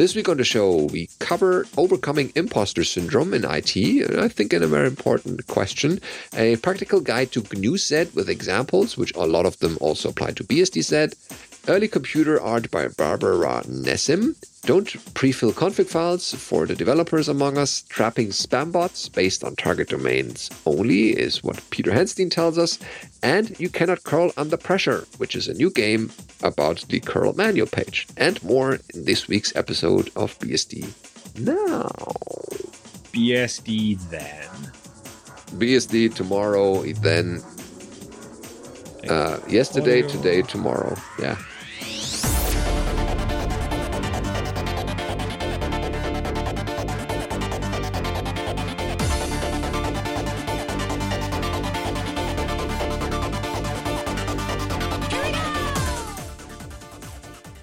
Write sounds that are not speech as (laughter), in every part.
This week on the show, we cover overcoming imposter syndrome in IT, and I think in a very important question, a practical guide to GNU sed with examples, which a lot of them also apply to BSD sed, early computer art by Barbara Nessim, don't pre-fill config files for the developers among us. Trapping spam bots based on target domains only is what Peter Hansteen tells us. And you cannot curl under pressure, which is a new game about the curl manual page. And more in this week's episode of BSD Now. BSD then. BSD tomorrow, then. Uh, yesterday, today, tomorrow. Yeah.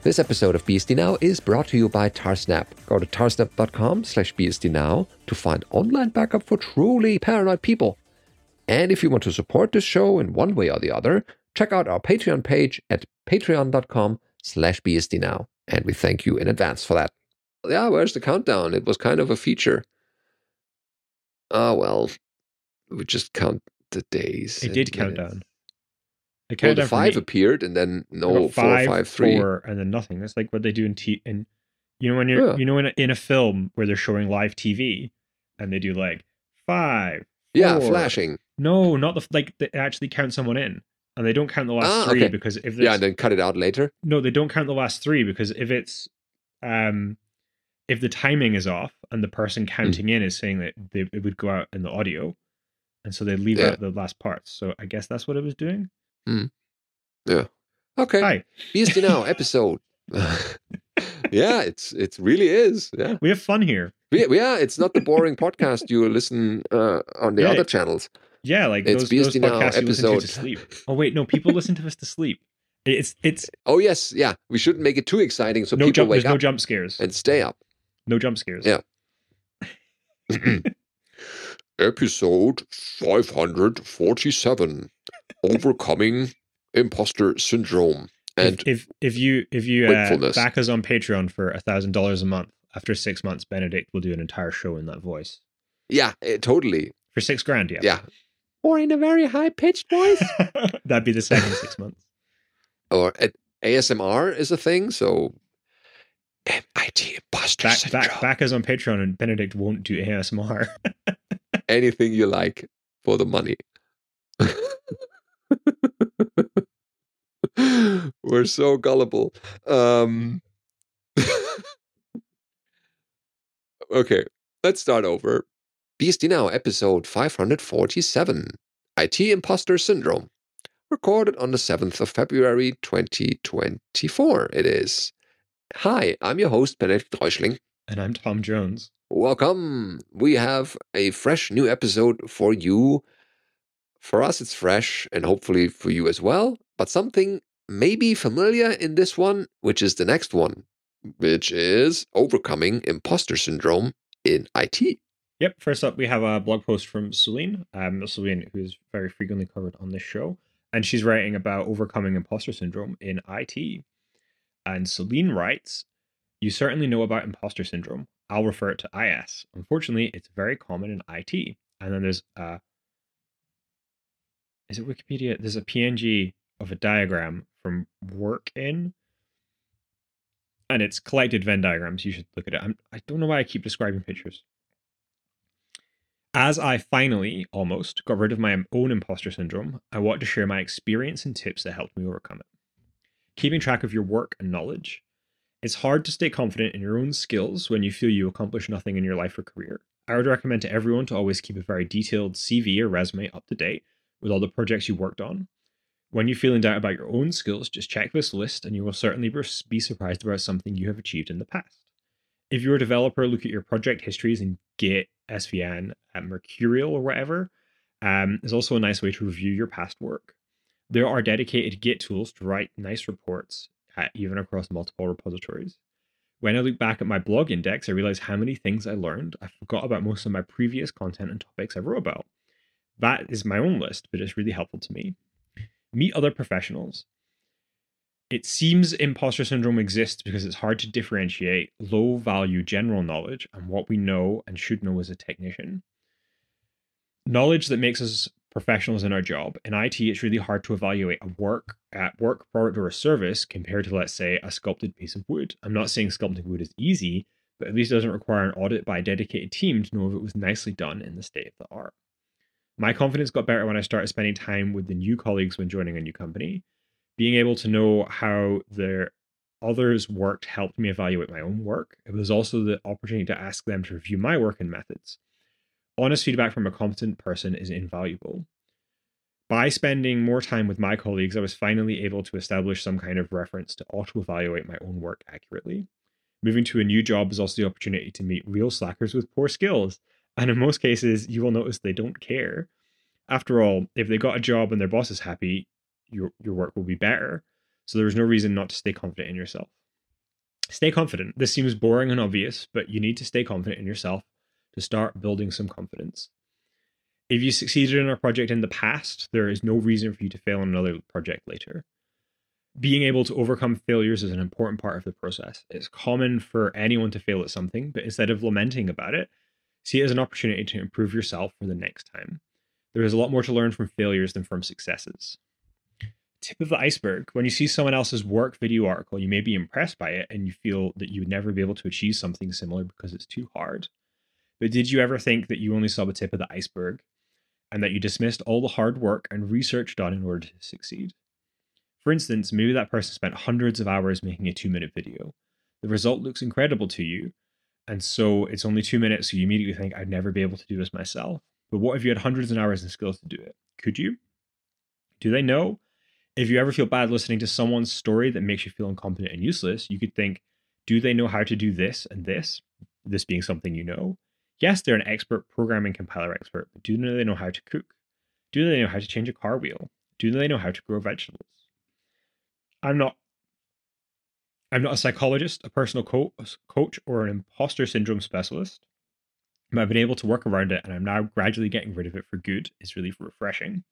This episode of BSD Now is brought to you by Tarsnap. Go to tarsnap.com slash bsdnow to find online backup for truly paranoid people. And if you want to support this show in one way or the other, check out our Patreon page at patreon.com slash bsdnow. And we thank you in advance for that. Yeah, where's the countdown? It was kind of a feature. Oh, well, we just count the days. It did count down. Well, the five appeared, and then no five, four, five, three, four, and then nothing. That's like what they do in t. And you know when you're, yeah. you know, in a, in a film where they're showing live TV, and they do like five. Four. Yeah, flashing. No, not the like. They actually count someone in, and they don't count the last ah, three okay. because if yeah, and then cut it out later. No, they don't count the last three because if it's um if the timing is off and the person hmm. counting mm. in is saying that they, it would go out in the audio, and so they leave yeah. out the last parts. So I guess that's what it was doing. Mm. Yeah. Okay. Hi. BSD Now episode. (laughs) yeah, it's it really is. Yeah. We have fun here. We, yeah, it's not the boring podcast you listen uh, on the yeah, other channels. Yeah, like it's those, those Now episode. To, to sleep. Oh wait, no, people listen to us to sleep. It's it's. (laughs) Oh yes, yeah. We shouldn't make it too exciting so no people jump, wake up. No jump scares and stay up. No jump scares. Yeah. (laughs) episode five hundred forty-seven overcoming imposter syndrome and if if, if you if you uh, back us on patreon for a thousand dollars a month after six months benedict will do an entire show in that voice yeah it, eh, totally for six grand yeah yeah or in a very high-pitched voice (laughs) that'd be the second six months or uh, asmr is a thing so MIT imposter back, syndrome. Back, back us on patreon and benedict won't do asmr (laughs) anything you like for the money (laughs) We're so gullible. Um, okay, let's start over. BSD Now, episode 547 IT Imposter Syndrome. Recorded on the 7th of February 2024, it is. Hi, I'm your host, Benedict Reuschling. And I'm Tom Jones. Welcome. We have a fresh new episode for you for us, it's fresh and hopefully for you as well, but something may be familiar in this one, which is the next one, which is overcoming imposter syndrome in IT. Yep. First up, we have a blog post from Solène, um, Solène, who is very frequently covered on this show, and she's writing about overcoming imposter syndrome in IT. And Solène writes, "You certainly know about imposter syndrome. I'll refer it to IS. Unfortunately, it's very common in IT." And then there's a is it Wikipedia? There's a PNG of a diagram from Workin, and it's collected Venn diagrams. You should look at it. I'm, I don't know why I keep describing pictures. As I finally, almost, got rid of my own imposter syndrome, I want to share my experience and tips that helped me overcome it. Keeping track of your work and knowledge. It's hard to stay confident in your own skills when you feel you accomplish nothing in your life or career. I would recommend to everyone to always keep a very detailed CV or resume up to date with all the projects you worked on. When you feel in doubt about your own skills, just check this list and you will certainly be surprised about something you have achieved in the past. If you're a developer, look at your project histories in Git, SVN, at Mercurial, or whatever. Um, is also a nice way to review your past work. There are dedicated Git tools to write nice reports, uh, even across multiple repositories. When I look back at my blog index, I realize how many things I learned. I forgot about most of my previous content and topics I wrote about. That is my own list, but it's really helpful to me. Meet other professionals. It seems imposter syndrome exists because it's hard to differentiate low value general knowledge and what we know and should know as a technician. Knowledge that makes us professionals in our job. In IT, it's really hard to evaluate a work at work product or a service compared to, let's say, a sculpted piece of wood. I'm not saying sculpting wood is easy, but at least it doesn't require an audit by a dedicated team to know if it was nicely done in the state of the art. My confidence got better when I started spending time with the new colleagues when joining a new company. Being able to know how their others' worked helped me evaluate my own work. It was also the opportunity to ask them to review my work and methods. Honest feedback from a competent person is invaluable. By spending more time with my colleagues, I was finally able to establish some kind of reference to auto evaluate my own work accurately. Moving to a new job is also the opportunity to meet real slackers with poor skills. And in most cases, you will notice they don't care. After all, if they got a job and their boss is happy, your, your work will be better. So there's no reason not to stay confident in yourself. Stay confident. This seems boring and obvious, but you need to stay confident in yourself to start building some confidence. If you succeeded in a project in the past, there is no reason for you to fail on another project later being able to overcome failures is an important part of the process. It's common for anyone to fail at something, but instead of lamenting about it, see it as an opportunity to improve yourself for the next time. There is a lot more to learn from failures than from successes. Tip of the iceberg when you see someone else's work video article, you may be impressed by it and you feel that you would never be able to achieve something similar because it's too hard. But did you ever think that you only saw the tip of the iceberg and that you dismissed all the hard work and research done in order to succeed? For instance, maybe that person spent hundreds of hours making a two minute video. The result looks incredible to you. And so it's only two minutes, so you immediately think, I'd never be able to do this myself. But what if you had hundreds of hours and skills to do it? Could you? Do they know? If you ever feel bad listening to someone's story that makes you feel incompetent and useless, you could think, do they know how to do this and this? This being something you know. Yes, they're an expert programming compiler expert, but do they know how to cook? Do they know how to change a car wheel? Do they know how to grow vegetables? I'm not I'm not a psychologist, a personal co- coach, or an imposter syndrome specialist, but I've been able to work around it and I'm now gradually getting rid of it for good. It's really refreshing.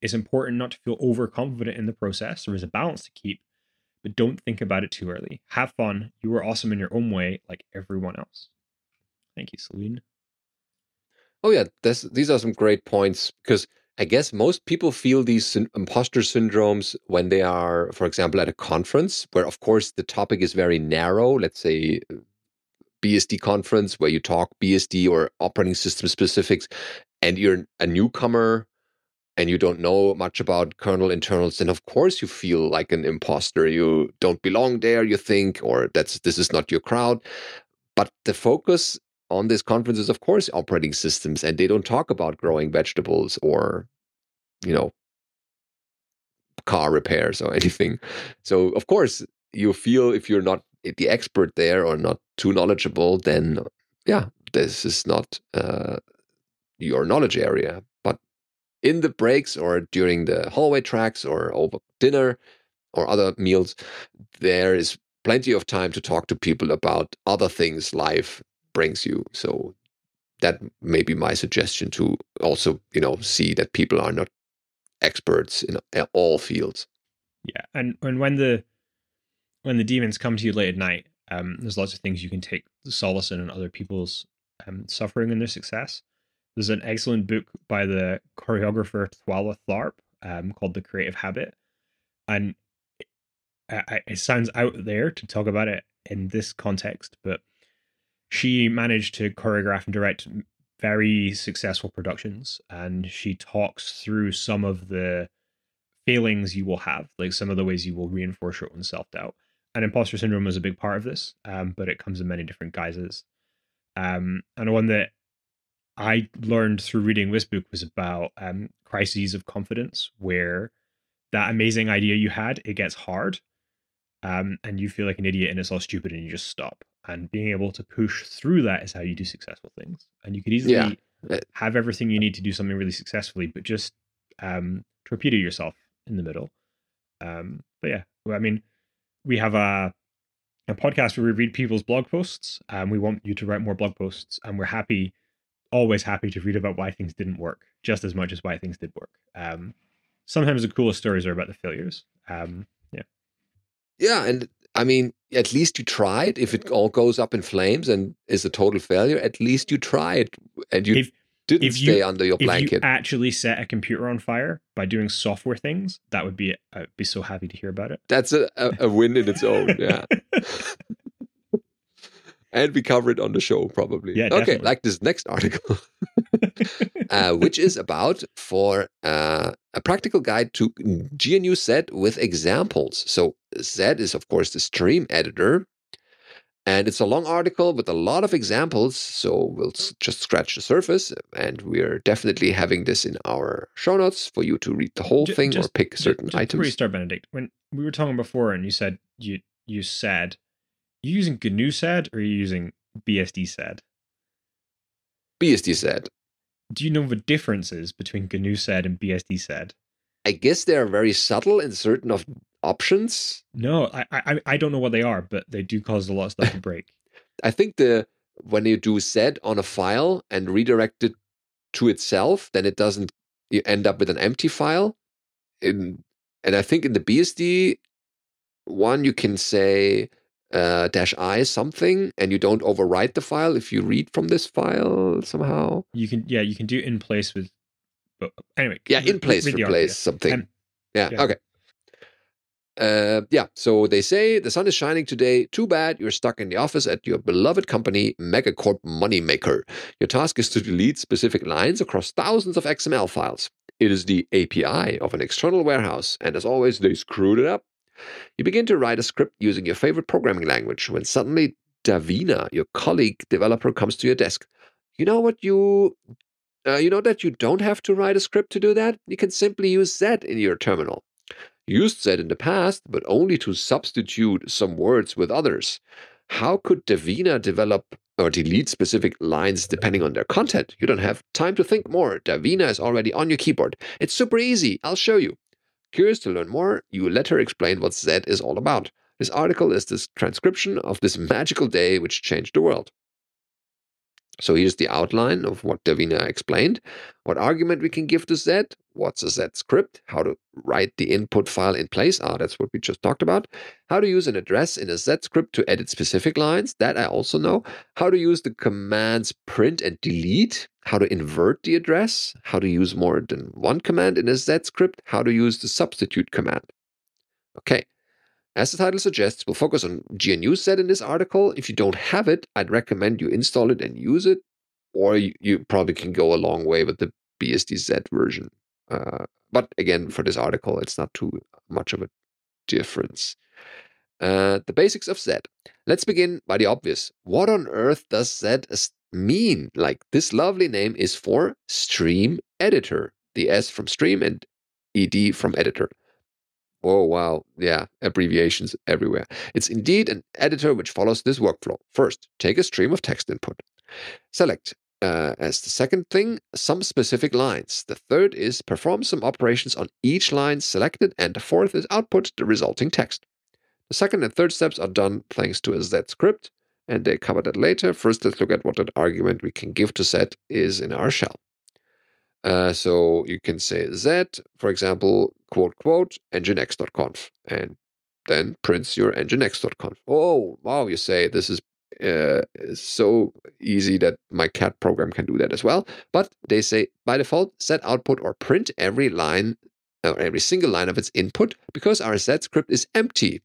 It's important not to feel overconfident in the process. There is a balance to keep, but don't think about it too early. Have fun. You are awesome in your own way, like everyone else. Thank you, Solène. Oh yeah, this, these are some great points because I guess most people feel these imposter syndromes when they are, for example, at a conference where, of course, the topic is very narrow. Let's say uh, BSD conference where you talk BSD or operating system specifics, and you're a newcomer and you don't know much about kernel internals, then of course you feel like an imposter. You don't belong there, you think, or that's this is not your crowd. But the focus on this conference is, of course, operating systems, and they don't talk about growing vegetables or, you know, car repairs or (laughs) anything. So, of course, you feel if you're not the expert there or not too knowledgeable, then yeah, this is not uh, your knowledge area. But in the breaks or during the hallway tracks or over dinner or other meals, there is plenty of time to talk to people about other things, life, brings you. So that may be my suggestion to also, you know, see that people are not experts in all fields. Yeah, and and when the when the demons come to you late at night, um, there's lots of things you can take solace in and other people's um, suffering and their success. There's an excellent book by the choreographer Twyla Tharp um, called The Creative Habit, and it, it sounds out there to talk about it in this context, but she managed to choreograph and direct very successful productions and she talks through some of the failings you will have like some of the ways you will reinforce your own self-doubt and imposter syndrome is a big part of this um, but it comes in many different guises. Um, and one that i learned through reading this book was about um, crises of confidence where that amazing idea you had it gets hard um, and you feel like an idiot and it's all stupid and you just stop and being able to push through that is how you do successful things and you could easily yeah. Have everything you need to do something really successfully but just um, torpedo yourself in the middle um, but yeah i mean we have a a podcast where we read people's blog posts and we want you to write more blog posts and we're happy always happy to read about why things didn't work just as much as why things did work um, sometimes the coolest stories are about the failures um, Yeah, and I mean, at least you tried. If it all goes up in flames and is a total failure, at least you tried and you If- didn't if you- stay under your If you blanket. actually set a computer on fire by doing software things, that would be I'd be so happy to hear about it. That's a, a, a win in its own. Yeah. (laughs) and we cover it on the show probably. Yeah, okay, definitely. like this next article, (laughs) uh, which is about for uh, a practical guide to GNU sed with examples. So sed is of course the stream editor. And it's a long article with a lot of examples, so we'll just scratch the surface. And we're definitely having this in our show notes for you to read the whole thing or pick certain just Before you items. start, Benedict, when we were talking before, and you said you you said you using GNU sed or are you using BSD sed? BSD sed. Do you know the differences between GNU sed and BSD sed? I guess they are very subtle in certain of options. No, I, I I don't know what they are, but they do cause a lot of stuff to break. (laughs) I think the when you do sed on a file and redirect it to itself, then it doesn't you end up with an empty file. In and I think in the BSD one you can say uh, dash i something and you don't overwrite the file if you read from this file somehow. You can yeah, you can do in place with. Anyway, Yeah, in place replace something. Um, yeah, yeah. okay. Uh, yeah, so they say the sun is shining today. Too bad you're stuck in the office at your beloved company, Megacorp Moneymaker. Your task is to delete specific lines across thousands of XML files. It is the API of an external warehouse, and as always, they screwed it up. You begin to write a script using your favorite programming language when suddenly Davina, your colleague developer, comes to your desk. You know what you uh, you know that you don't have to write a script to do that? You can simply use sed in your terminal. Used sed in the past, but only to substitute some words with others. How could Davina develop or delete specific lines depending on their content? You don't have time to think more. Davina is already on your keyboard. It's super easy. I'll show you. Curious to learn more? You let her explain what sed is all about. This article is this transcription of this magical day which changed the world. So here's the outline of what Davina explained. What argument we can give to sed, what's a sed script, how to write the input file in place. Ah, that's what we just talked about. How to use an address in a sed script to edit specific lines. That I also know. How to use the commands print and delete. How to invert the address. How to use more than one command in a sed script. How to use the substitute command. Okay. As the title suggests, we'll focus on GNU sed in this article. If you don't have it, I'd recommend you install it and use it, or you, you probably can go a long way with the BSD sed version. Uh, but again, for this article, it's not too much of a difference. Uh, the basics of sed. Let's begin by the obvious. What on earth does sed mean? Like this lovely name is for stream editor. The S from stream and ED from editor. Oh, wow. Yeah, abbreviations everywhere. It's indeed an editor which follows this workflow. First, take a stream of text input. Select, uh, as the second thing, some specific lines. The third is perform some operations on each line selected, and the fourth is output the resulting text. The second and third steps are done thanks to a sed script, and they cover that later. First, let's look at what an argument we can give to sed is in our shell. Uh, so you can say sed, for example, quote, quote, nginx.conf, and then prints your nginx.conf. Oh, wow, you say this is uh, so easy that my cat program can do that as well. But they say by default, sed output or print every line or every single line of its input because our sed script is empty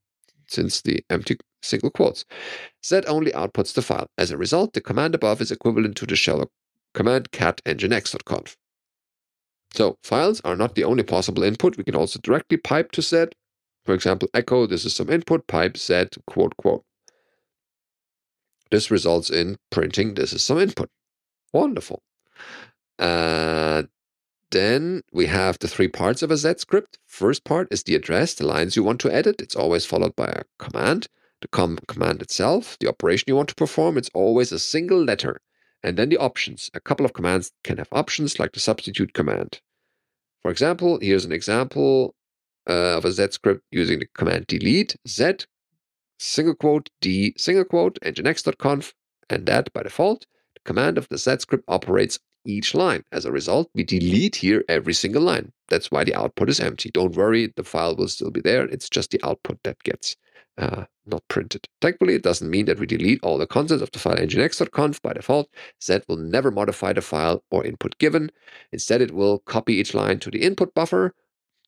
since the empty single quotes. sed only outputs the file. As a result, the command above is equivalent to the shell command cat nginx.conf. So files are not the only possible input. We can also directly pipe to sed. For example, echo, this is some input, pipe sed, quote, quote. This results in printing, this is some input. Wonderful. Uh, then we have the three parts of a sed script. First part is the address, the lines you want to edit. It's always followed by a command. The com- command itself, the operation you want to perform, it's always a single letter. And then the options. A couple of commands can have options like the substitute command. For example, here's an example uh, of a sed script using the command delete sed single quote D single quote nginx.conf, and that by default, the command of the sed script operates each line. As a result, we delete here every single line. That's why the output is empty. Don't worry, the file will still be there. It's just the output that gets uh, not printed. Thankfully, it doesn't mean that we delete all the contents of the file nginx.conf by default. sed will never modify the file or input given. Instead, it will copy each line to the input buffer,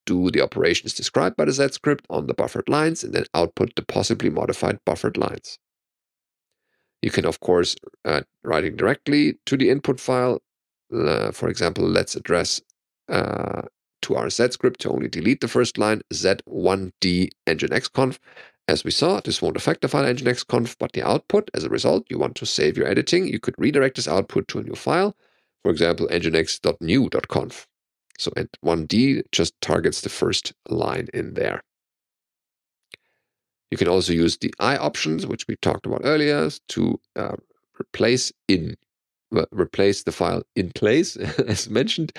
do the operations described by the sed script on the buffered lines, and then output the possibly modified buffered lines. You can, of course, uh, writing directly to the input file. Uh, for example, let's address uh, to our sed script to only delete the first line z1d nginxconf. As we saw, this won't affect the file nginxconf, but the output. As a result, you want to save your editing. You could redirect this output to a new file, for example, nginx.new.conf. So 1d just targets the first line in there. You can also use the I options, which we talked about earlier, to uh, replace in replace the file in place, (laughs) as mentioned.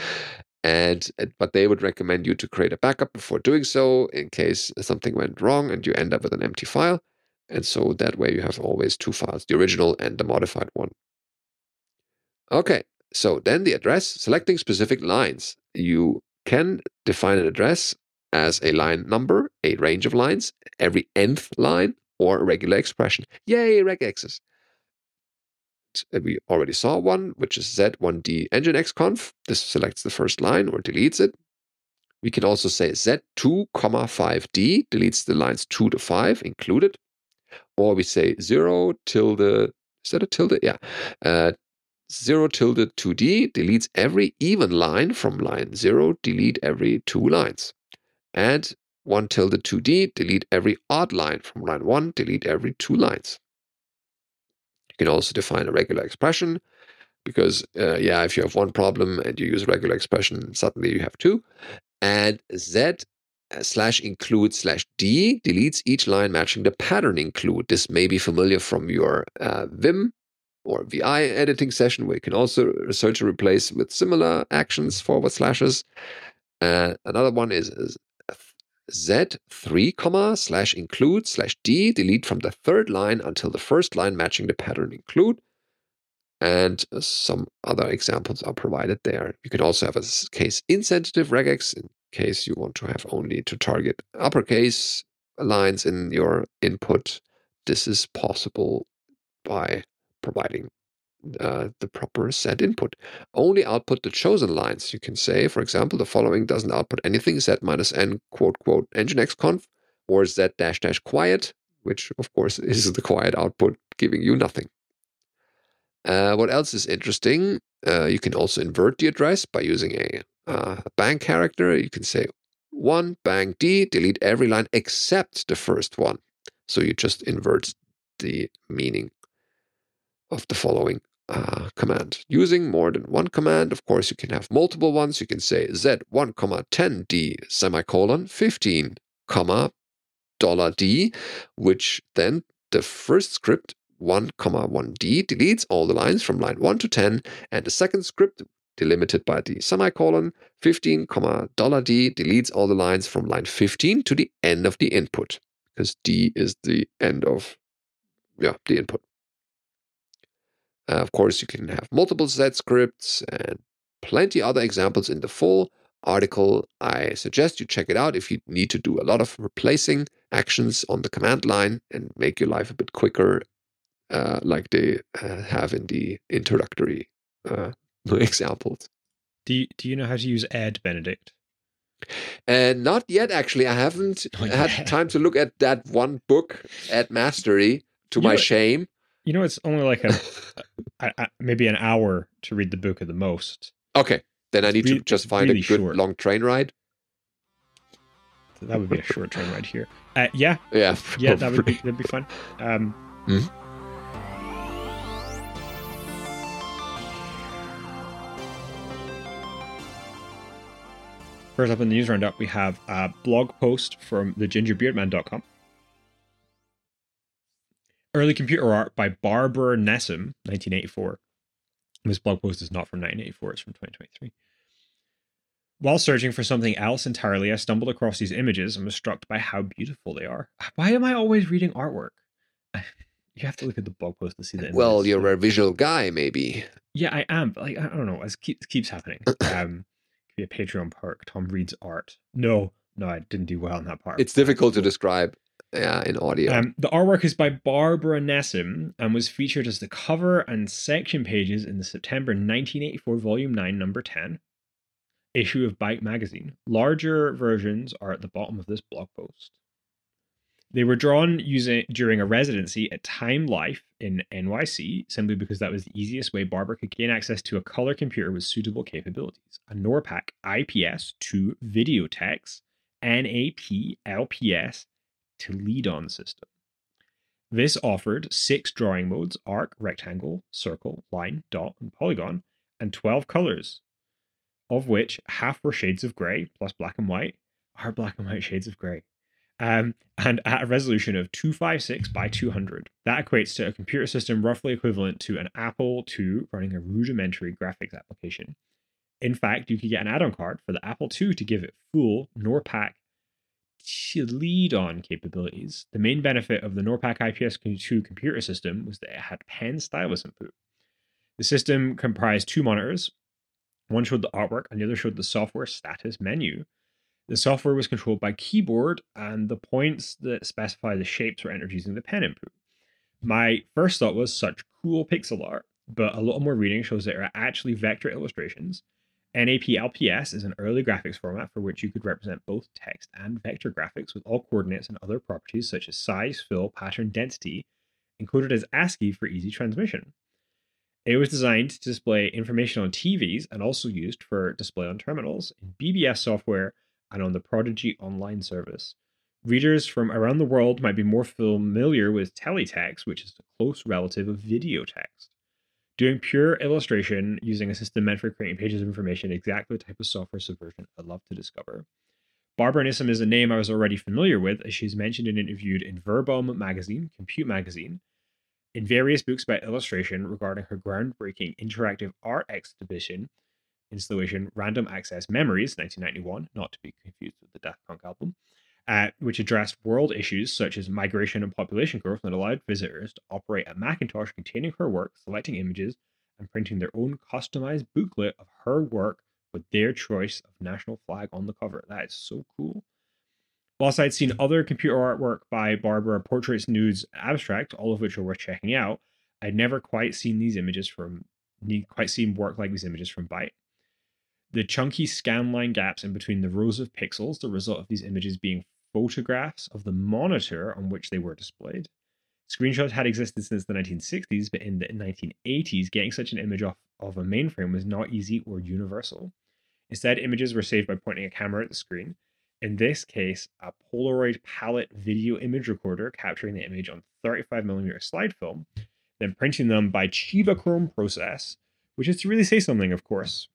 And but they would recommend you to create a backup before doing so in case something went wrong and you end up with an empty file. And so that way you have always two files, the original and the modified one. Okay, so then the address, selecting specific lines. You can define an address as a line number, a range of lines, every nth line, or a regular expression. Yay, regexes. We already saw one, which is z1d nginxconf. This selects the first line or deletes it. We can also say z2, comma 5d deletes the lines 2 to 5 included. Or we say 0 tilde, is that a tilde? Yeah. Uh, 0 tilde 2d deletes every even line from line 0, delete every two lines and 1 tilde 2d, delete every odd line from line 1, delete every two lines. You can also define a regular expression because, uh, yeah, if you have one problem and you use a regular expression, suddenly you have two. And sed uh, slash include slash d deletes each line matching the pattern include. This may be familiar from your uh, Vim or VI editing session where you can also search and replace with similar actions forward slashes. Uh, another one is, is z3 comma slash include slash d delete from the third line until the first line matching the pattern include. And some other examples are provided there. You can also have a case insensitive regex in case you want to have only to target uppercase lines in your input. This is possible by providing uh, the proper set input. Only output the chosen lines. You can say, for example, the following doesn't output anything sed minus n quote quote nginxconf or sed dash dash quiet, which of course (laughs) is the quiet output giving you nothing. Uh, what else is interesting? Uh, you can also invert the address by using a, uh, a bang character. You can say one bang d, delete every line except the first one. So you just invert the meaning of the following uh, command. Using more than one command, of course, you can have multiple ones. You can say z1, comma 10d semicolon 15, comma dollar d, which then the first script 1, comma 1d deletes all the lines from line 1 to 10, and the second script delimited by the semicolon 15, comma dollar d deletes all the lines from line 15 to the end of the input, because d is the end of yeah the input. Uh, of course, you can have multiple sed scripts and plenty other examples in the full article. I suggest you check it out if you need to do a lot of replacing actions on the command line and make your life a bit quicker, uh, like they uh, have in the introductory uh, (laughs) examples. Do you, do you know how to use ed, Benedict? And uh, not yet, actually. I haven't (laughs) oh, yeah. had time to look at that one book, at Mastery, to you my know, shame. You know, it's only like a, (laughs) a, a, maybe an hour to read the book at the most. Okay, then I need to just find really a good short. long train ride. That would be a short train ride here. Uh, yeah, yeah, yeah. That would be that'd be fun. Um, mm-hmm. First up in the news roundup, we have a blog post from thegingerbeardman.com Early Computer Art by Barbara Nessim, 1984. This blog post is not from 1984, it's from 2023. While searching for something else entirely, I stumbled across these images and was struck by how beautiful they are. Why am I always reading artwork? You have to look at the blog post to see the. Well, you're a visual guy, maybe. Yeah, I am. But like, I don't know. It keeps, keeps happening. (coughs) um, could be a Patreon perk. Tom reads art. No, no, I didn't do well in that part. It's difficult to describe yeah, in audio. Um, the artwork is by Barbara Nessim and was featured as the cover and section pages in the September 1984 Volume 9, Number 10 issue of Byte magazine. Larger versions are at the bottom of this blog post. They were drawn using during a residency at Time Life in NYC, simply because that was the easiest way Barbara could gain access to a color computer with suitable capabilities. A Norpak IPS 2 Videotex NAPLPS Telidon system. This offered six drawing modes arc, rectangle, circle, line, dot, and polygon, and 12 colors, of which half were shades of grey plus black and white, are black and white shades of grey, um, and at a resolution of 256 by 200. That equates to a computer system roughly equivalent to an Apple II running a rudimentary graphics application. In fact, you could get an add on card for the Apple II to give it full Norpak Telidon capabilities. The main benefit of the Norpak IPS2 computer system was that it had pen stylus input. The system comprised two monitors. One showed the artwork, and the other showed the software status menu. The software was controlled by keyboard, and the points that specify the shapes were entered using the pen input. My first thought was such cool pixel art, but a little more reading shows that there are actually vector illustrations NAP-LPS is an early graphics format for which you could represent both text and vector graphics with all coordinates and other properties such as size, fill, pattern, density, encoded as ASCII for easy transmission. It was designed to display information on TVs and also used for display on terminals, in BBS software, and on the Prodigy online service. Readers from around the world might be more familiar with teletext, which is a close relative of video text. Doing pure illustration using a system meant for creating pages of information, exactly the type of software subversion I'd love to discover. Barbara Nessim is a name I was already familiar with, as she's mentioned and interviewed in Verbum magazine, Compute magazine, in various books about illustration regarding her groundbreaking interactive art exhibition installation Random Access Memories, 1991, not to be confused with the Daft Punk album, uh, which addressed world issues such as migration and population growth and allowed visitors to operate a Macintosh containing her work, selecting images, and printing their own customized booklet of her work with their choice of national flag on the cover. That is so cool. Whilst I'd seen other computer artwork by Barbara, portraits, nudes, abstract, all of which are worth checking out, I'd never quite seen these images from, quite seen work like these images from Byte. The chunky scanline gaps in between the rows of pixels, the result of these images being photographs of the monitor on which they were displayed. Screenshots had existed since the 1960s, but in the 1980s, getting such an image off of a mainframe was not easy or universal. Instead, images were saved by pointing a camera at the screen. In this case, a Polaroid palette video image recorder capturing the image on 35mm slide film, then printing them by Cibachrome process, which is to really say something, of course.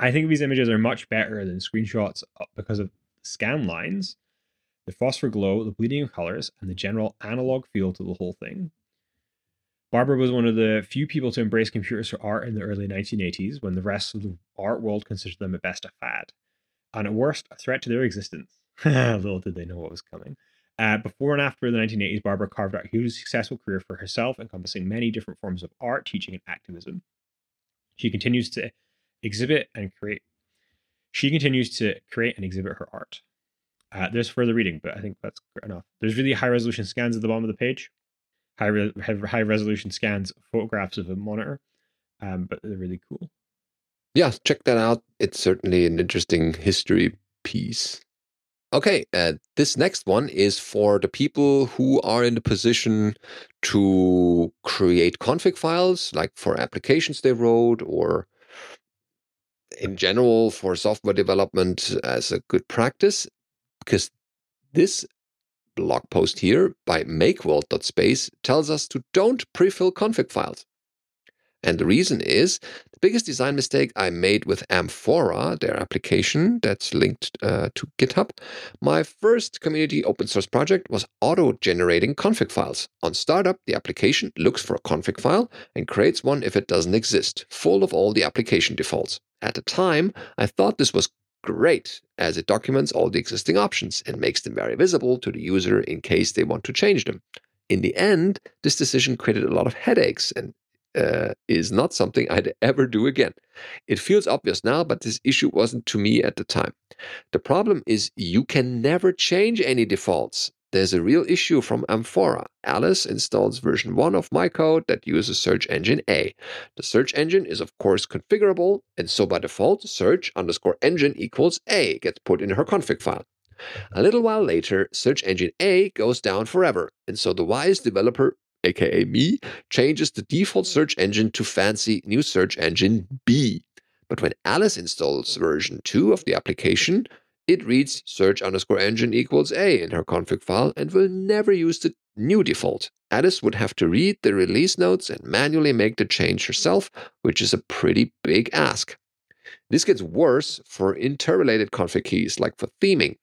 I think these images are much better than screenshots uh, because of scan lines the phosphor glow, the bleeding of colors, and the general analog feel to the whole thing. Barbara was one of the few people to embrace computers for art in the early 1980s when the rest of the art world considered them at best a fad, and at worst, a threat to their existence. (laughs) Little did they know what was coming. Uh, before and after the 1980s, Barbara carved out a hugely successful career for herself, encompassing many different forms of art, teaching, and activism. She continues to exhibit and create. She continues to create and exhibit her art. Uh, there's further reading, but I think that's enough. There's really high resolution scans at the bottom of the page. High re- high resolution scans, photographs of a monitor, um, but they're really cool. Yeah, check that out. It's certainly an interesting history piece. Okay, uh, this next one is for the people who are in the position to create config files, like for applications they wrote, or in general for software development as a good practice because this blog post here by makeworld.space tells us to don't prefill config files. And the reason is the biggest design mistake I made with Amfora, their application that's linked uh, to GitHub. My first community open source project was auto generating config files. On startup, the application looks for a config file and creates one if it doesn't exist, full of all the application defaults. At the time, I thought this was great as it documents all the existing options and makes them very visible to the user in case they want to change them. In the end, this decision created a lot of headaches and uh, is not something (laughs) I'd ever do again. It feels obvious now, but this issue wasn't to me at the time. The problem is you can never change any defaults. There's a real issue from Amfora. Alice installs version 1 of my code that uses search engine A. The search engine is of course configurable, and so by default, search underscore engine equals A gets put in her config file. A little while later, search engine A goes down forever, and so the wise developer, aka me, changes the default search engine to fancy new search engine B. But when Alice installs version 2 of the application, it reads search underscore engine equals A in her config file and will never use the new default. Alice would have to read the release notes and manually make the change herself, which is a pretty big ask. This gets worse for interrelated config keys, like for theming.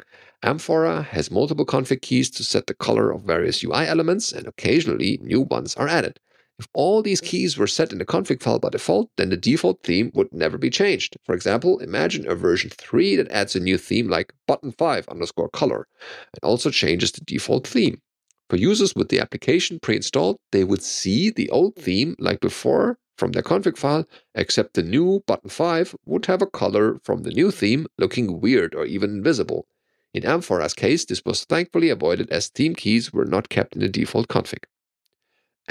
Amfora has multiple config keys to set the color of various UI elements, and occasionally new ones are added. If all these keys were set in the config file by default, then the default theme would never be changed. For example, imagine a version 3 that adds a new theme like button 5 underscore color and also changes the default theme. For users with the application pre-installed, they would see the old theme like before from their config file, except the new button 5 would have a color from the new theme looking weird or even invisible. In Amfora's case, this was thankfully avoided as theme keys were not kept in the default config.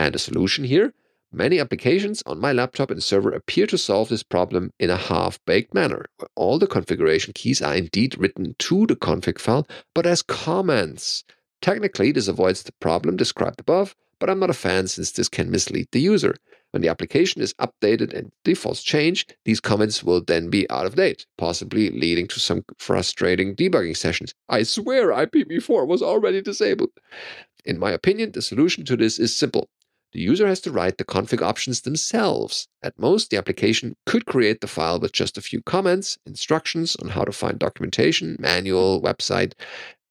And a solution here? Many applications on my laptop and server appear to solve this problem in a half-baked manner, where all the configuration keys are indeed written to the config file, but as comments. Technically, this avoids the problem described above, but I'm not a fan since this can mislead the user. When the application is updated and defaults change, these comments will then be out of date, possibly leading to some frustrating debugging sessions. I swear IPv4 was already disabled. In my opinion, the solution to this is simple. The user has to write the config options themselves. At most, the application could create the file with just a few comments, instructions on how to find documentation, manual, website.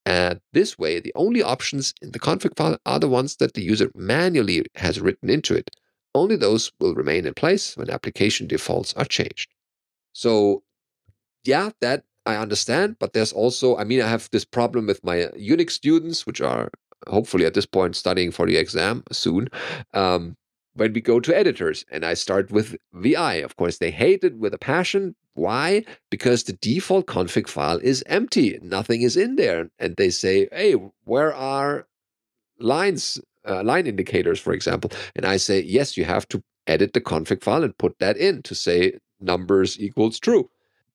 And this way, the only options in the config file are the ones that the user manually has written into it. Only those will remain in place when application defaults are changed. So, yeah, that I understand, but there's also, I mean, I have this problem with my Unix students, which are hopefully at this point studying for the exam soon. Um, when we go to editors and I start with VI, of course, they hate it with a passion. Why? Because the default config file is empty, nothing is in there. And they say, hey, where are lines, uh, line indicators, for example? And I say, yes, you have to edit the config file and put that in to say numbers equals true.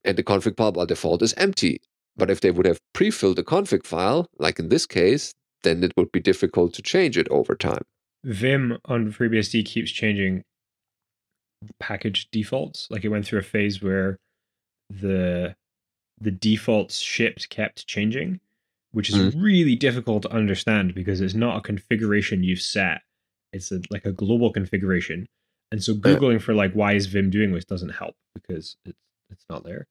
And the config file by default is empty. But if they would have pre-filled the config file, like in this case, then it would be difficult to change it over time. Vim on FreeBSD keeps changing package defaults. Like it went through a phase where the the defaults shipped kept changing, which is mm. really difficult to understand because it's not a configuration you've set. It's a, like a global configuration. And so googling uh, for like why is Vim doing this doesn't help because it's it's not there.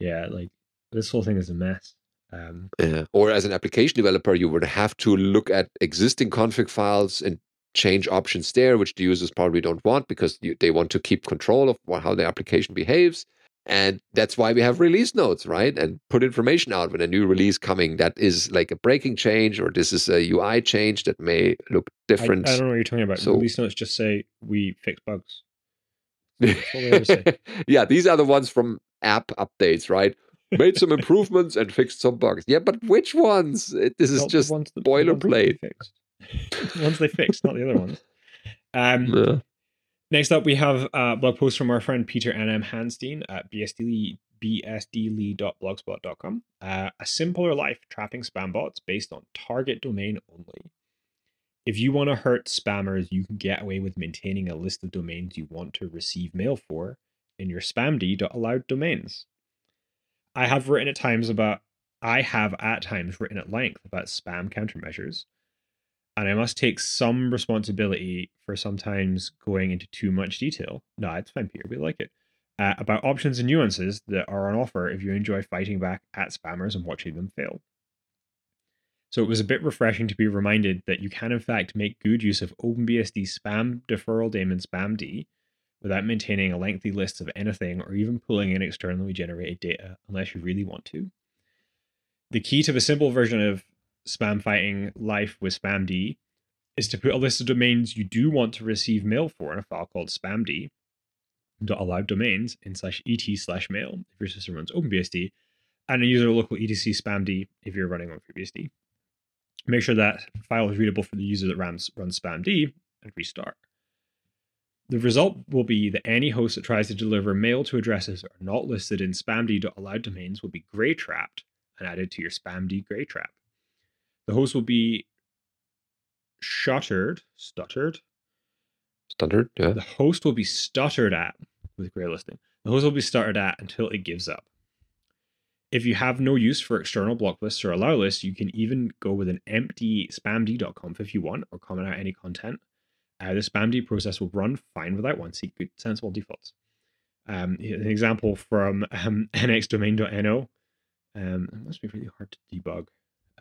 Yeah, like this whole thing is a mess. Um, yeah. Or as an application developer, you would have to look at existing config files and change options there, which the users probably don't want because you, they want to keep control of how the application behaves. And that's why we have release notes, right? And put information out when a new release coming that is like a breaking change or this is a UI change that may look different. I, I don't know what you're talking about. So, release notes just say we fix bugs. (laughs) yeah, these are the ones from app updates, right? Made some improvements and fixed some bugs. Yeah, but which ones? It, this is not just boilerplate. (laughs) The ones they fixed, not the other ones. Um, yeah. Next up, we have a blog post from our friend Peter N.M. Hansteen at bsdly, bsdly.blogspot.com. Uh, a simpler life trapping spam bots based on target domain only. If you want to hurt spammers, you can get away with maintaining a list of domains you want to receive mail for in your spamd.allowed domains. I have written at times about, I have at times written at length about spam countermeasures. And I must take some responsibility for sometimes going into too much detail. No, it's fine, Peter. We like it. Uh, about options and nuances that are on offer if you enjoy fighting back at spammers and watching them fail. So it was a bit refreshing to be reminded that you can, in fact, make good use of OpenBSD spam deferral daemon spamd without maintaining a lengthy list of anything or even pulling in externally generated data unless you really want to. The key to the simple version of spam fighting life with spamd is to put a list of domains you do want to receive mail for in a file called spamd allowed domains in slash et slash mail if your system runs OpenBSD, and a user local etc spamd if you're running on FreeBSD. Make sure that file is readable for the user that runs, runs spamd and restart. The result will be that any host that tries to deliver mail to addresses that are not listed in spamd.allowed domains will be gray trapped and added to your spamd gray trap. The host will be shuttered, stuttered. Stuttered, yeah. The host will be stuttered at with gray listing. The host will be stuttered at until it gives up. If you have no use for external block lists or allow lists, you can even go with an empty spamd.conf if you want, or comment out any content. Uh, the spamd process will run fine without one. See good sensible defaults. Um, an example from um, (laughs) nxdomain.no. Um, it must be really hard to debug.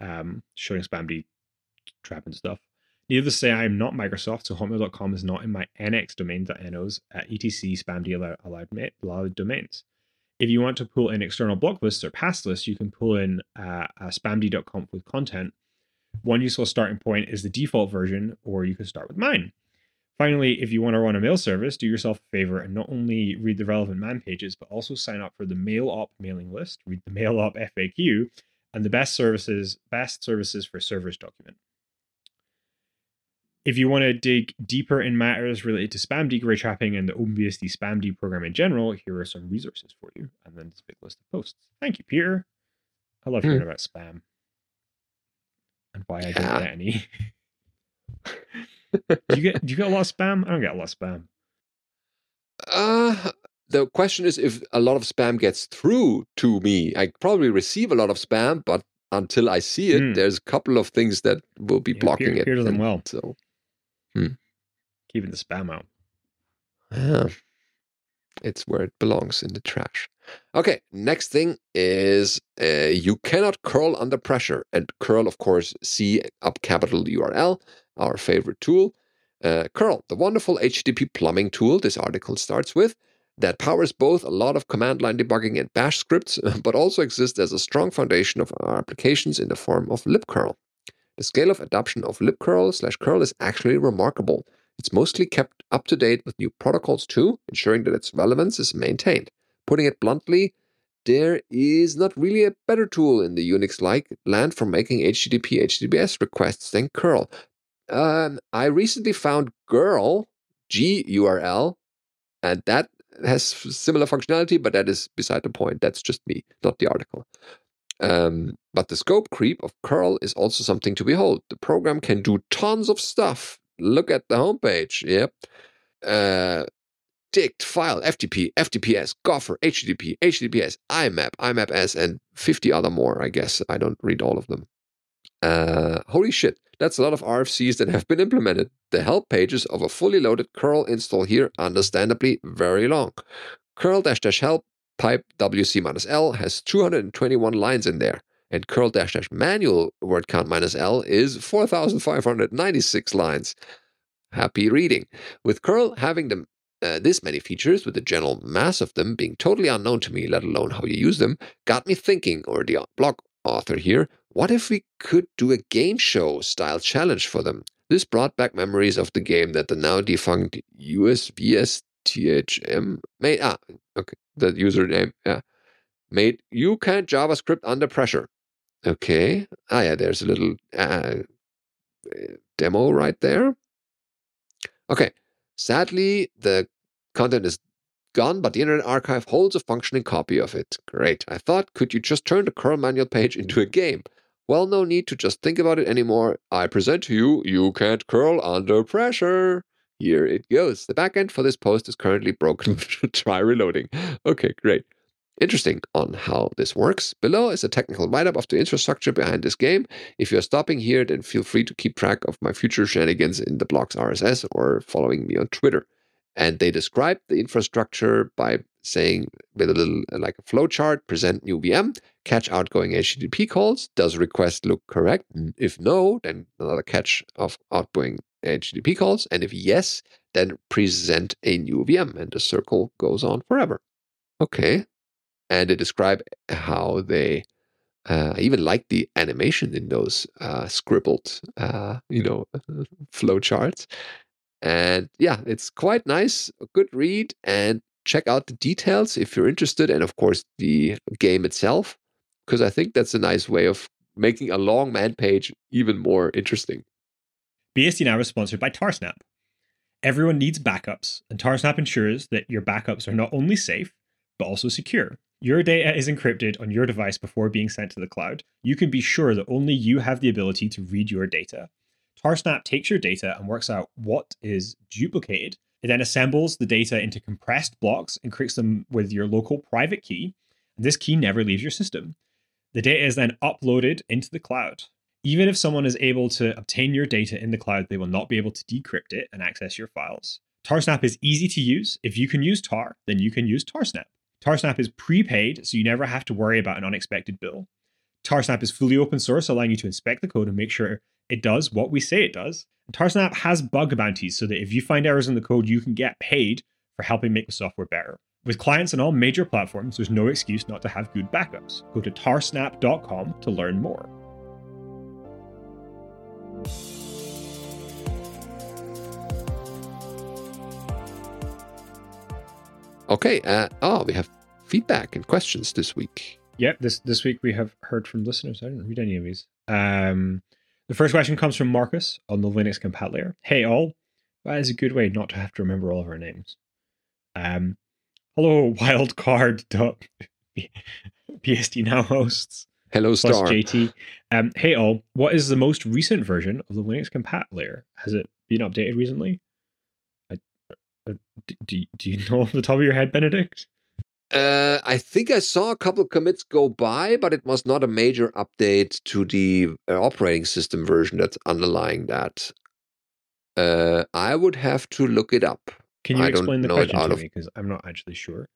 Um, showing spamd trap and stuff. Needless to say, I am not Microsoft, so Hotmail.com is not in my nxdomain.no's uh, etc spamd allowed, allowed domains. If you want to pull in external block lists or pass lists, you can pull in uh, spamd.conf with content. One useful starting point is the default version, or you can start with mine. Finally, if you want to run a mail service, do yourself a favor and not only read the relevant man pages, but also sign up for the Mail MailOp mailing list, read the Mail MailOp FAQ, and the best services, best services for servers document. If you want to dig deeper in matters related to spam gray trapping and the OpenBSD spamd program in general, here are some resources for you. And then this big list of posts. Thank you, Peter. I love hearing mm. about spam and why I don't get any. (laughs) do you get do you get a lot of spam? I don't get a lot of spam. Uh the question is if a lot of spam gets through to me. I probably receive a lot of spam, but until I see it, mm. there's a couple of things that will be yeah, blocking peer, it. Peer them well. So Hmm. Keeping the spam out. Yeah. It's where it belongs in the trash. Okay, next thing is uh, you cannot curl under pressure. And curl, of course, C up capital URL, our favorite tool. Uh, curl, the wonderful HTTP plumbing tool this article starts with, that powers both a lot of command line debugging and bash scripts, (laughs) but also exists as a strong foundation of our applications in the form of libcurl. The scale of adoption of libcurl slash curl is actually remarkable. It's mostly kept up to date with new protocols too, ensuring that its relevance is maintained. Putting it bluntly, there is not really a better tool in the Unix-like land for making HTTP HTTPS requests than curl. Um, I recently found gurl, G-U-R-L, and that has similar functionality, but that is beside the point. That's just me, not the article. Um, but the scope creep of curl is also something to behold. The program can do tons of stuff. Look at the homepage. Yep. Uh, dict, file, FTP, FTPS, Gopher, HTTP, HTTPS, IMAP, IMAPS, and 50 other more, I guess. I don't read all of them. Uh, holy shit, that's a lot of RFCs that have been implemented. The help pages of a fully loaded curl install here, understandably, very long. curl dash dash help pipe wc l has 221 lines in there, and curl dash dash manual word count minus l is 4,596 lines. Happy reading. With curl having them uh, this many features, with the general mass of them being totally unknown to me, let alone how you use them, got me thinking, or the blog author here, what if we could do a game show style challenge for them? This brought back memories of the game that the now defunct USVS THM made. Ah, okay, the username. Yeah, made you can't JavaScript under pressure. Okay. Ah, yeah, there's a little uh, demo right there. Okay. Sadly, the content is gone, but the Internet Archive holds a functioning copy of it. Great. I thought, could you just turn the curl manual page into a game? Well, no need to just think about it anymore. I present to you, you can't curl under pressure. Here it goes. The backend for this post is currently broken. (laughs) Try reloading. Okay, great. Interesting on how this works. Below is a technical write up of the infrastructure behind this game. If you're stopping here, then feel free to keep track of my future shenanigans in the blog's RSS or following me on Twitter. And they describe the infrastructure by saying with a little like a flowchart, present new VM, catch outgoing HTTP calls. Does request look correct? If no, then another catch of outgoing HTTP calls. And if yes, then present a new VM and the circle goes on forever. Okay. And they describe how they uh, I even like the animation in those uh, scribbled, uh, you know, (laughs) flow charts. And yeah, it's quite nice, a good read, and check out the details if you're interested, and of course the game itself, because I think that's a nice way of making a long man page even more interesting. BSD Now is sponsored by Tarsnap. Everyone needs backups, and Tarsnap ensures that your backups are not only safe, but also secure. Your data is encrypted on your device before being sent to the cloud. You can be sure that only you have the ability to read your data. Tarsnap takes your data and works out what is duplicated. It then assembles the data into compressed blocks and creates them with your local private key. This key never leaves your system. The data is then uploaded into the cloud. Even if someone is able to obtain your data in the cloud, they will not be able to decrypt it and access your files. Tarsnap is easy to use. If you can use Tar, then you can use Tarsnap. Tarsnap is prepaid, so you never have to worry about an unexpected bill. Tarsnap is fully open source, allowing you to inspect the code and make sure it does what we say it does. And Tarsnap has bug bounties so that if you find errors in the code, you can get paid for helping make the software better. With clients on all major platforms, there's no excuse not to have good backups. Go to tarsnap.com to learn more. Okay. Uh, oh, we have feedback and questions this week. Yep, this this week we have heard from listeners. I didn't read any of these. Um, the first question comes from Marcus on the Linux compat layer. Hey all, that is a good way not to have to remember all of our names. Um, hello (laughs) wildcard dot (laughs) BSD now hosts. Hello, plus Star. JT. Um, hey all, what is the most recent version of the Linux compat layer? Has it been updated recently? I, uh, do, do you (laughs) know off the top of your head, Benedict? Uh, I think I saw a couple of commits go by, but it was not a major update to the uh, operating system version that's underlying that. Uh, I would have to look it up. Can you I explain the question to of- me? Because I'm not actually sure.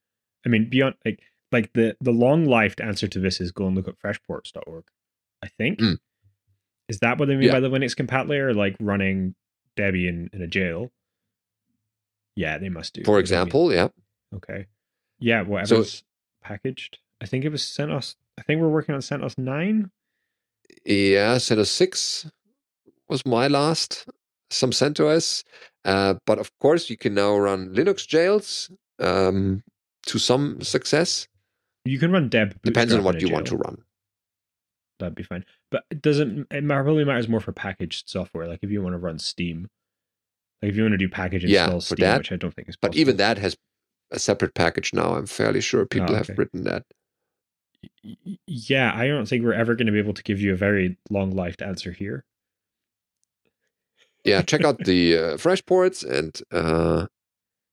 I mean, beyond like like the the long lived answer to this is go and look at freshports.org. I think. Mm. Is that what they mean Yeah. by the Linux compat layer? Like running Debian in a jail? Yeah, they must do. For because I mean- example, yeah. okay. Yeah, whatever's packaged. I think it was CentOS. I think we're working on CentOS nine. Yeah, CentOS 6 was my last, some CentOS. Uh, but of course, you can now run Linux jails um, to some success. You can run Deb. Depends on what you want to run. That'd be fine. But it doesn't. It probably matters more for packaged software. Like if you want to run Steam, like if you want to do package Yeah, install for Steam, that. which I don't think is. But even that has a separate package now. I'm fairly sure people Oh, have written that. Yeah, I don't think we're ever going to be able to give you a very long-lived answer here. Yeah, check out (laughs) the uh, fresh ports and uh,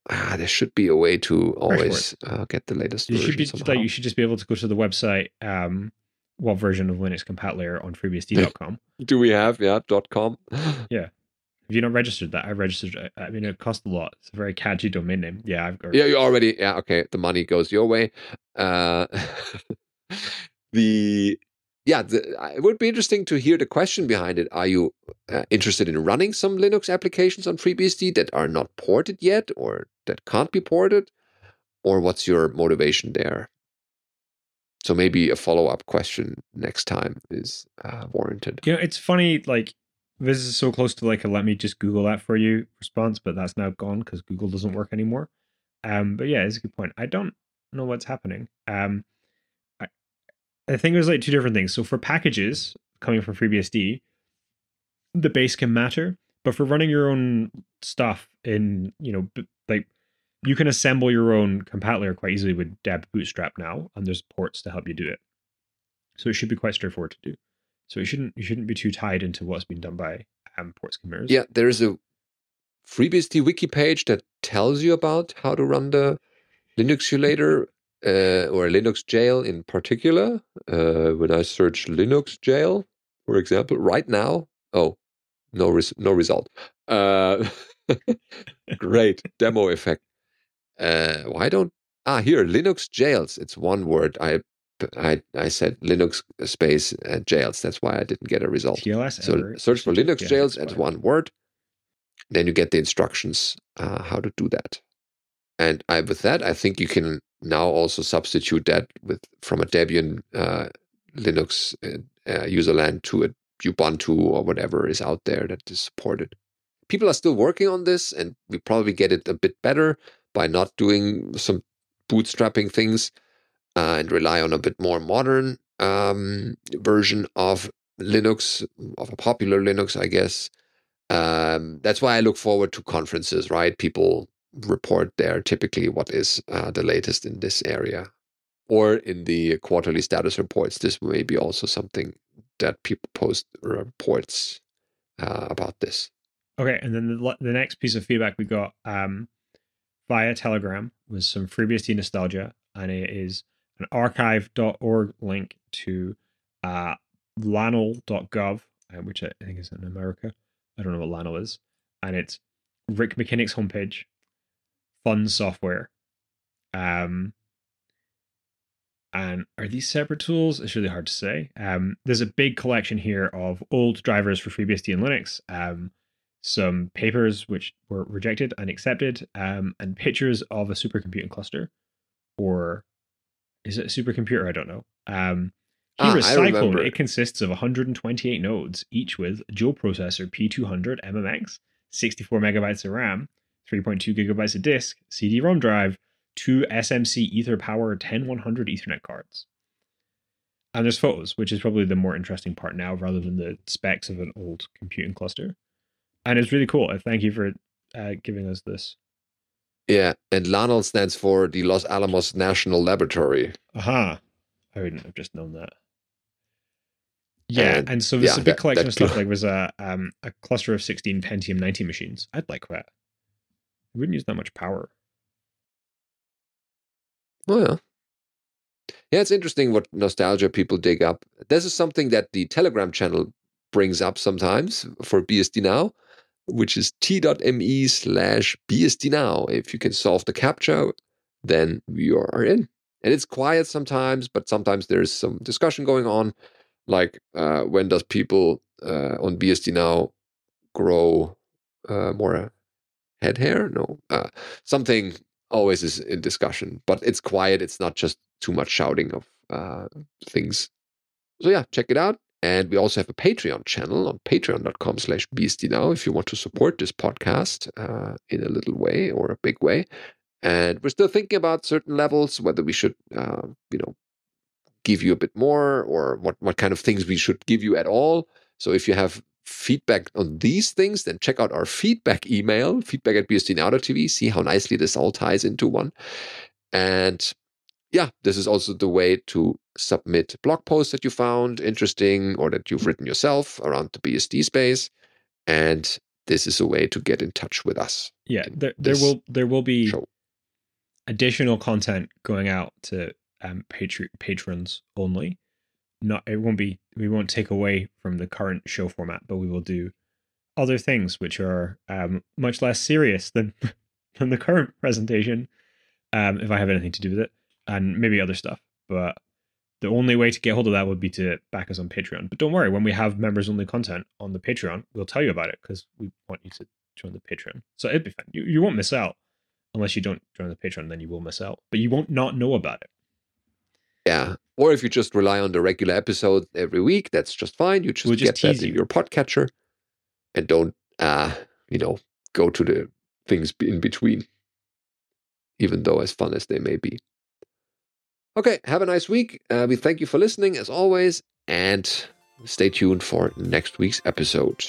ah, there should be a way to always uh, get the latest You should be somehow. like you should just be able to go to the website. Um, what version of Linux compat layer on (laughs) freebsd.com. Do we have yeah dot com? Have you not registered that? I registered. I mean, it costs a lot. It's a very catchy domain name. Yeah, I've got. Yeah, you already. Yeah, okay. The money goes your way. Uh, (laughs) the yeah, the, it would be interesting to hear the question behind it. Are you uh, interested in running some Linux applications on FreeBSD that are not ported yet, or that can't be ported, or what's your motivation there? So maybe a follow up question next time is uh, warranted. You know, it's funny. Like this is so close to like a "let me just Google that for you" response, but that's now gone because Google doesn't work anymore. Um, but yeah, it's a good point. I don't know what's happening. Um, I, I think there's like two different things. So for packages coming from FreeBSD, the base can matter, but for running your own stuff in, you know, like you can assemble your own compat layer quite easily with debootstrap now, and there's ports to help you do it. So it should be quite straightforward to do. So you shouldn't you shouldn't be too tied into what's been done by um, ports mirrors. Yeah, there's a FreeBSD wiki page that tells you about how to run the Linuxulator uh, or Linux jail in particular. Uh, when I search Linux jail, for example, right now, oh, no, res- no result. Uh, (laughs) great demo effect. Uh, why don't ah here Linux jails? It's one word. I I I said Linux space uh, jails. That's why I didn't get a result. TLS. So error search for Linux Yeah, jails as one word. Then you get the instructions uh, how to do that. And I, with that, I think you can now also substitute that with from a Debian uh, Linux uh, uh, userland to a Ubuntu or whatever is out there that is supported. People are still working on this, and we probably get it a bit better by not doing some bootstrapping things uh, and rely on a bit more modern um, version of Linux, of a popular Linux, I guess. Um, that's why I look forward to conferences, right? People report there typically what is uh, the latest in this area. Or in the quarterly status reports, this may be also something that people post reports uh, about this. Okay, and then the, the next piece of feedback we got um, via Telegram was some FreeBSD nostalgia, and it is an archive.org link to uh, lanl.gov, uh, which I think is in America. I don't know what LANL is. And it's Rick McKinnick's homepage, fun software. Um, and are these separate tools? It's really hard to say. Um, there's a big collection here of old drivers for FreeBSD and Linux, um, some papers which were rejected and accepted, um, and pictures of a supercomputing cluster, or is it a supercomputer? I don't know. Um, is ah, Cyclone. It consists of 128 nodes, each with dual processor P200 MMX, 64 megabytes of RAM, 3.2 gigabytes of disk, CD-ROM drive, two SMC Ether Power 10100 Ethernet cards. And there's photos, which is probably the more interesting part now, rather than the specs of an old computing cluster. And it's really cool. Thank you for uh, giving us this. Yeah, and LANL stands for the Los Alamos National Laboratory. Aha. Uh-huh. I wouldn't have just known that. Yeah, and, and so there's yeah, a big that, collection that, of stuff. Like there's a um, a cluster of 16 Pentium 90 machines. I'd like that. I wouldn't use that much power. Oh yeah. Yeah, it's interesting what nostalgia people dig up. This is something that the Telegram channel brings up sometimes for BSD Now, which is t.me slash BSD Now. If you can solve the CAPTCHA, then you are in. And it's quiet sometimes, but sometimes there's some discussion going on like uh, when does people uh, on BSD now grow uh, more head hair? No, uh, something always is in discussion, but it's quiet. It's not just too much shouting of uh, things. So yeah, check it out. And we also have a Patreon channel on patreon.com slash now if you want to support this podcast uh, in a little way or a big way. And we're still thinking about certain levels, whether we should, uh, you know, give you a bit more or what, what kind of things we should give you at all. So if you have feedback on these things, then check out our feedback email, feedback at bsdnow.tv, see how nicely this all ties into one. And yeah, this is also the way to submit blog posts that you found interesting or that you've written yourself around the BSD space. And this is a way to get in touch with us. Yeah, there, there will there will be show. additional content going out to um, patri- patrons only. Not it won't be we won't take away from the current show format, but we will do other things which are um, much less serious than (laughs) than the current presentation. Um, if I have anything to do with it, and maybe other stuff, but the only way to get hold of that would be to back us on Patreon. But don't worry, when we have members only content on the Patreon, we'll tell you about it because we want you to join the Patreon. So it'd be fun. You, you won't miss out unless you don't join the Patreon, then you will miss out. But you won't not know about it. Yeah. Or if you just rely on the regular episode every week, that's just fine. You just, we'll just get that in your podcatcher and don't, uh, you know, go to the things in between, even though as fun as they may be. Okay, have a nice week. Uh, we thank you for listening as always, and stay tuned for next week's episode.